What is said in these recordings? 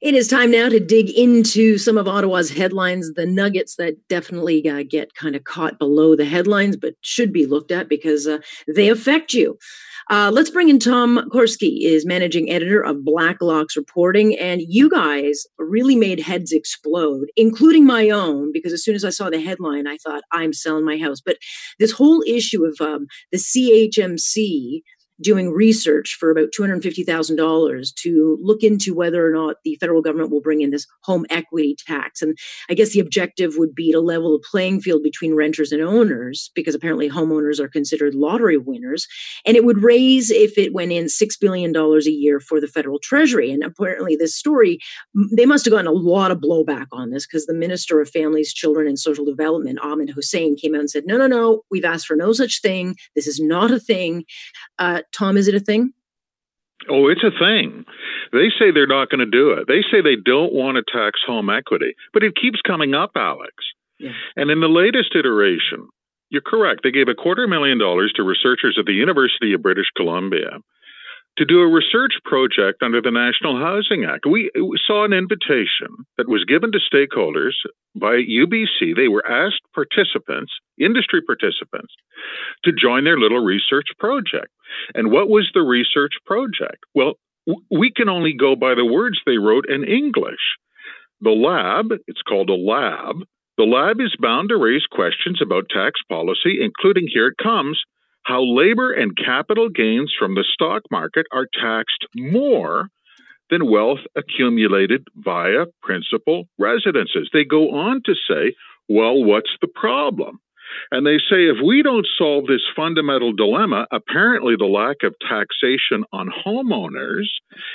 It is time now to dig into some of Ottawa's headlines, the nuggets that definitely uh, get kind of caught below the headlines, but should be looked at because uh, they affect you. Uh, let's bring in Tom Korski, is managing editor of Blacklock's reporting, and you guys really made heads explode, including my own, because as soon as I saw the headline, I thought I'm selling my house. But this whole issue of um, the CHMC doing research for about $250,000 to look into whether or not the federal government will bring in this home equity tax. And I guess the objective would be to level the playing field between renters and owners, because apparently homeowners are considered lottery winners. And it would raise, if it went in, $6 billion a year for the federal treasury. And apparently, this story, they must have gotten a lot of blowback on this because the Minister of Families, Children, and Social Development, Ahmed Hussen, came out and said, no, no, no, we've asked for no such thing. This is not a thing. Uh, Tom, is it a thing? Oh, it's a thing. They say they're not going to do it. They say they don't want to tax home equity, but it keeps coming up, Alex. Yeah. And in the latest iteration, you're correct. They gave a quarter million dollars to researchers at the University of British Columbia to do a research project under the National Housing Act. We, saw an invitation that was given to stakeholders by UBC. They were asked participants, industry participants, to join their little research project. And what was the research project? Well, we can only go by the words they wrote in English. The lab, it's called a lab, the lab is bound to raise questions about tax policy, including here it comes how labor and capital gains from the stock market are taxed more than wealth accumulated via principal residences. They go on to say, well, what's the problem? And they say if we don't solve this fundamental dilemma, apparently the lack of taxation on homeowners,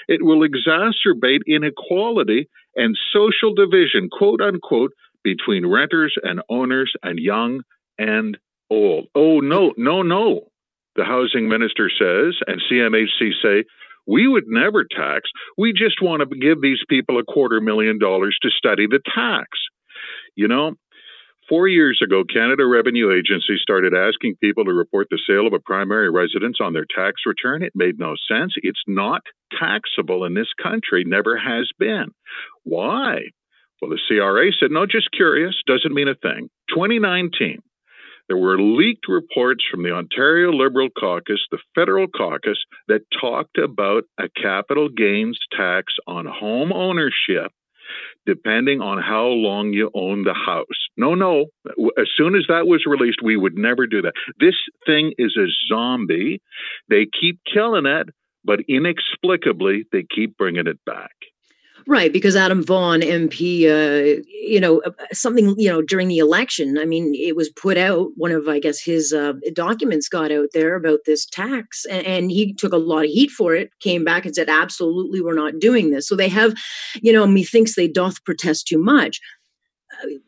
it will exacerbate inequality and social division, quote unquote, between renters and owners and young and old. Oh, no, no, no. The housing minister says, and CMHC say, we would never tax. We just want to give these people a quarter million dollars to study the tax. You know, four years ago, Canada Revenue Agency started asking people to report the sale of a primary residence on their tax return. It made no sense. It's not taxable in this country, never has been. Why? Well, the CRA said, no, just curious, doesn't mean a thing. 2019, there were leaked reports from the Ontario Liberal Caucus, the federal caucus, that talked about a capital gains tax on home ownership depending on how long you own the house. No, no. As soon as that was released, we would never do that. This thing is a zombie. They keep killing it, but inexplicably, they keep bringing it back. Right, because Adam Vaughan, MP, uh, you know, uh, something, you know, during the election, I mean, it was put out, one of, I guess, his uh, documents got out there about this tax, and, and, he took a lot of heat for it, came back and said, absolutely, we're not doing this. So they have, you know, methinks they doth protest too much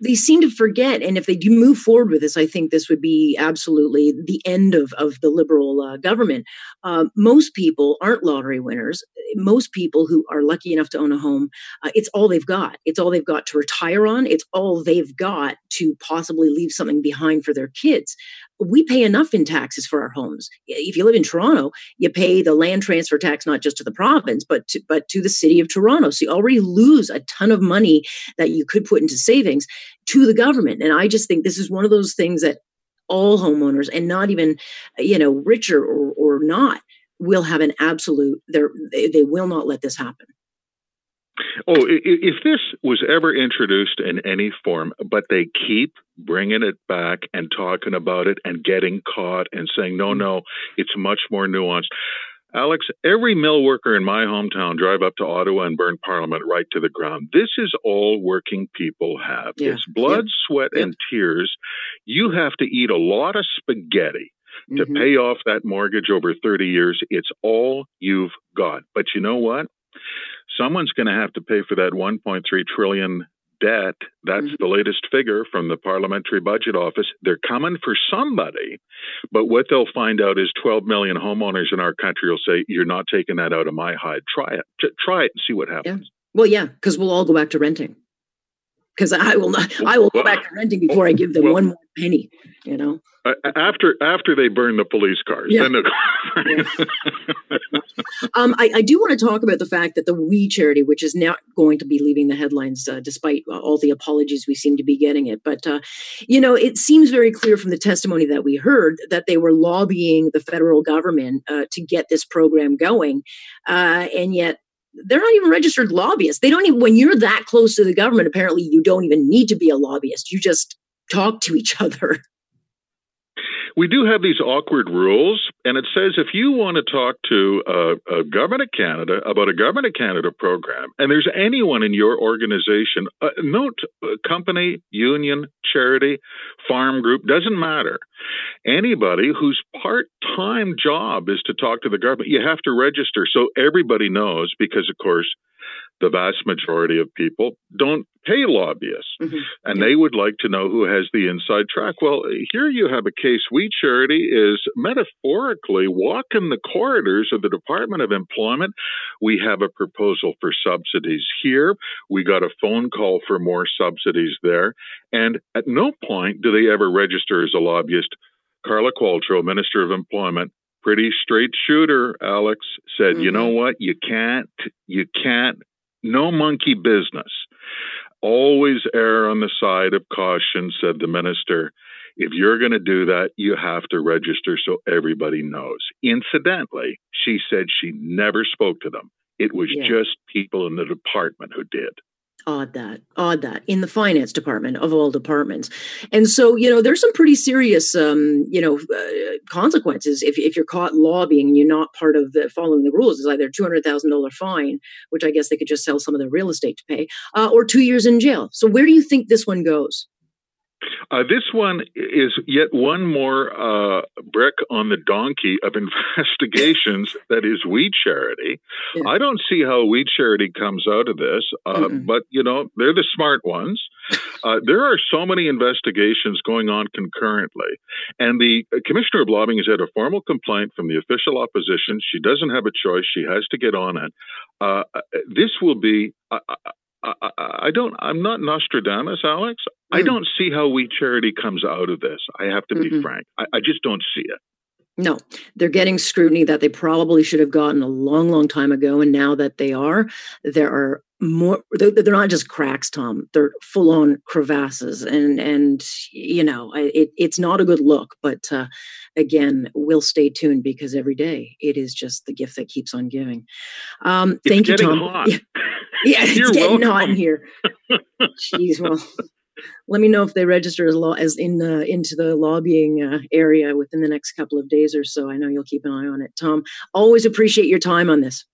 they seem to forget. And if they do move forward with this, I think this would be absolutely the end of, of the liberal uh, government. Uh, most people aren't lottery winners. Most people who are lucky enough to own a home, uh, it's all they've got. It's all they've got to retire on. It's all they've got to possibly leave something behind for their kids we pay enough in taxes for our homes. If you live in Toronto, you pay the land transfer tax not just to the province, but to, but to the city of Toronto. So you already lose a ton of money that you could put into savings to the government. And I just think this is one of those things that all homeowners, and not even you know richer or, or not, will have an absolute. They they will not let this happen. Oh, if this was ever introduced in any form, but they keep bringing it back and talking about it and getting caught and saying, no, mm-hmm. no, it's much more nuanced. Alex, every mill worker in my hometown drive up to Ottawa and burn Parliament right to the ground. This is all working people have. Yeah. It's blood, yeah. sweat, yeah. and tears. You have to eat a lot of spaghetti to mm-hmm. pay off that mortgage over 30 years. It's all you've got. But you know what? someone's going to have to pay for that 1.3 trillion debt. That's mm-hmm. the latest figure from the Parliamentary Budget Office. They're coming for somebody, but what they'll find out is 12 million homeowners in our country will say, "You're not taking that out of my hide. Try it. Try it and see what happens." Yeah. Well, yeah, because we'll all go back to renting. Because I will not. I will go back to renting before I give them well, one more penny. You know. after after they burn the police cars, yeah. yeah. um, I, I, do want to talk about the fact that the We charity, which is not going to be leaving the headlines, uh, despite all the apologies we seem to be getting it, but uh, you know, it seems very clear from the testimony that we heard that they were lobbying the federal government uh, to get this program going, uh, and yet they're not even registered lobbyists. They don't even, when you're that close to the government, apparently you don't even need to be a lobbyist. You just talk to each other. We do have these awkward rules, and it says if you want to talk to a, a government of Canada about a government of Canada program, and there's anyone in your organization, uh, note uh, company, union, charity, farm group, doesn't matter. Anybody whose part time job is to talk to the government, you have to register so everybody knows, because of course, the vast majority of people don't pay lobbyists mm-hmm. and they would like to know who has the inside track. Well, here you have a case. We Charity is metaphorically walking the corridors of the Department of Employment. We have a proposal for subsidies here. We got a phone call for more subsidies there. And at no point do they ever register as a lobbyist. Carla Qualtrough, Minister of Employment, pretty straight shooter, Alex, said, mm-hmm. you know what? You can't, you can't no monkey business. Always err on the side of caution, said the minister. If you're going to do that, you have to register so everybody knows. Incidentally, she said she never spoke to them. It was yeah. just people in the department who did odd that odd that in the finance department of all departments. And so you know there's some pretty serious um, you know uh, consequences if, if you're caught lobbying and you're not part of the following the rules. It's either a $200000 fine which i guess they could just sell some of their real estate to pay uh, or two years in jail. So where do you think this one goes uh, this one is yet one more uh, brick on the donkey of investigations that is We Charity. Yeah. I don't see how We Charity comes out of this, uh, but you know they're the smart ones. Uh, there are so many investigations going on concurrently, and the commissioner of lobbying has had a formal complaint from the official opposition. She doesn't have a choice; she has to get on it. Uh, this will be. I, I, don't. I'm not Nostradamus, Alex. Mm. I don't see how We Charity comes out of this. I have to be mm-hmm. frank. I, I just don't see it. No, they're getting scrutiny that they probably should have gotten a long, long time ago. And now that they are, there are more. They're, they're not just cracks, Tom. They're full on crevasses, and and you know it, it's not a good look. But uh, again, we'll stay tuned because every day it is just the gift that keeps on giving. Um, thank you, Tom. Hot. Yeah, it's You're getting welcome. hot in here. Jeez, well, let me know if they register as law as in uh, into the lobbying uh, area within the next couple of days or so. I know you'll keep an eye on it, Tom. Always appreciate your time on this.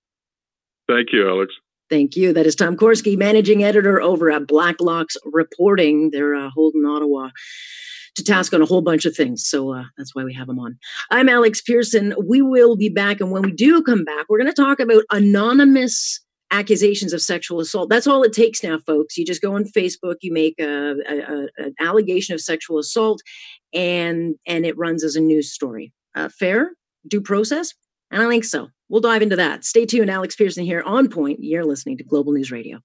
Thank you, Alex. Thank you. That is Tom Korski, managing editor over at Blacklock's Reporting. They're uh, holding Ottawa to task on a whole bunch of things. So uh, that's why we have him on. I'm Alex Pierson. We will be back. And when we do come back, we're going to talk about anonymous accusations of sexual assault. That's all it takes now, folks. You just go on Facebook, you make a, a, a, an allegation of sexual assault, and and it runs as a news story. Uh, fair due process? And I think so. We'll dive into that. Stay tuned. Alex Pierson here on Point. You're listening to Global News Radio.